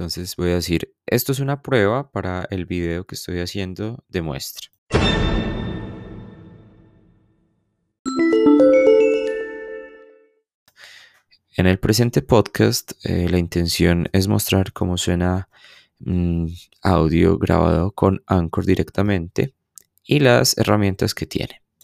Entonces voy a decir, esto es una prueba para el video que estoy haciendo de muestra. En el presente podcast, eh, la intención es mostrar cómo suena mm, audio grabado con Anchor directamente y las herramientas que tiene.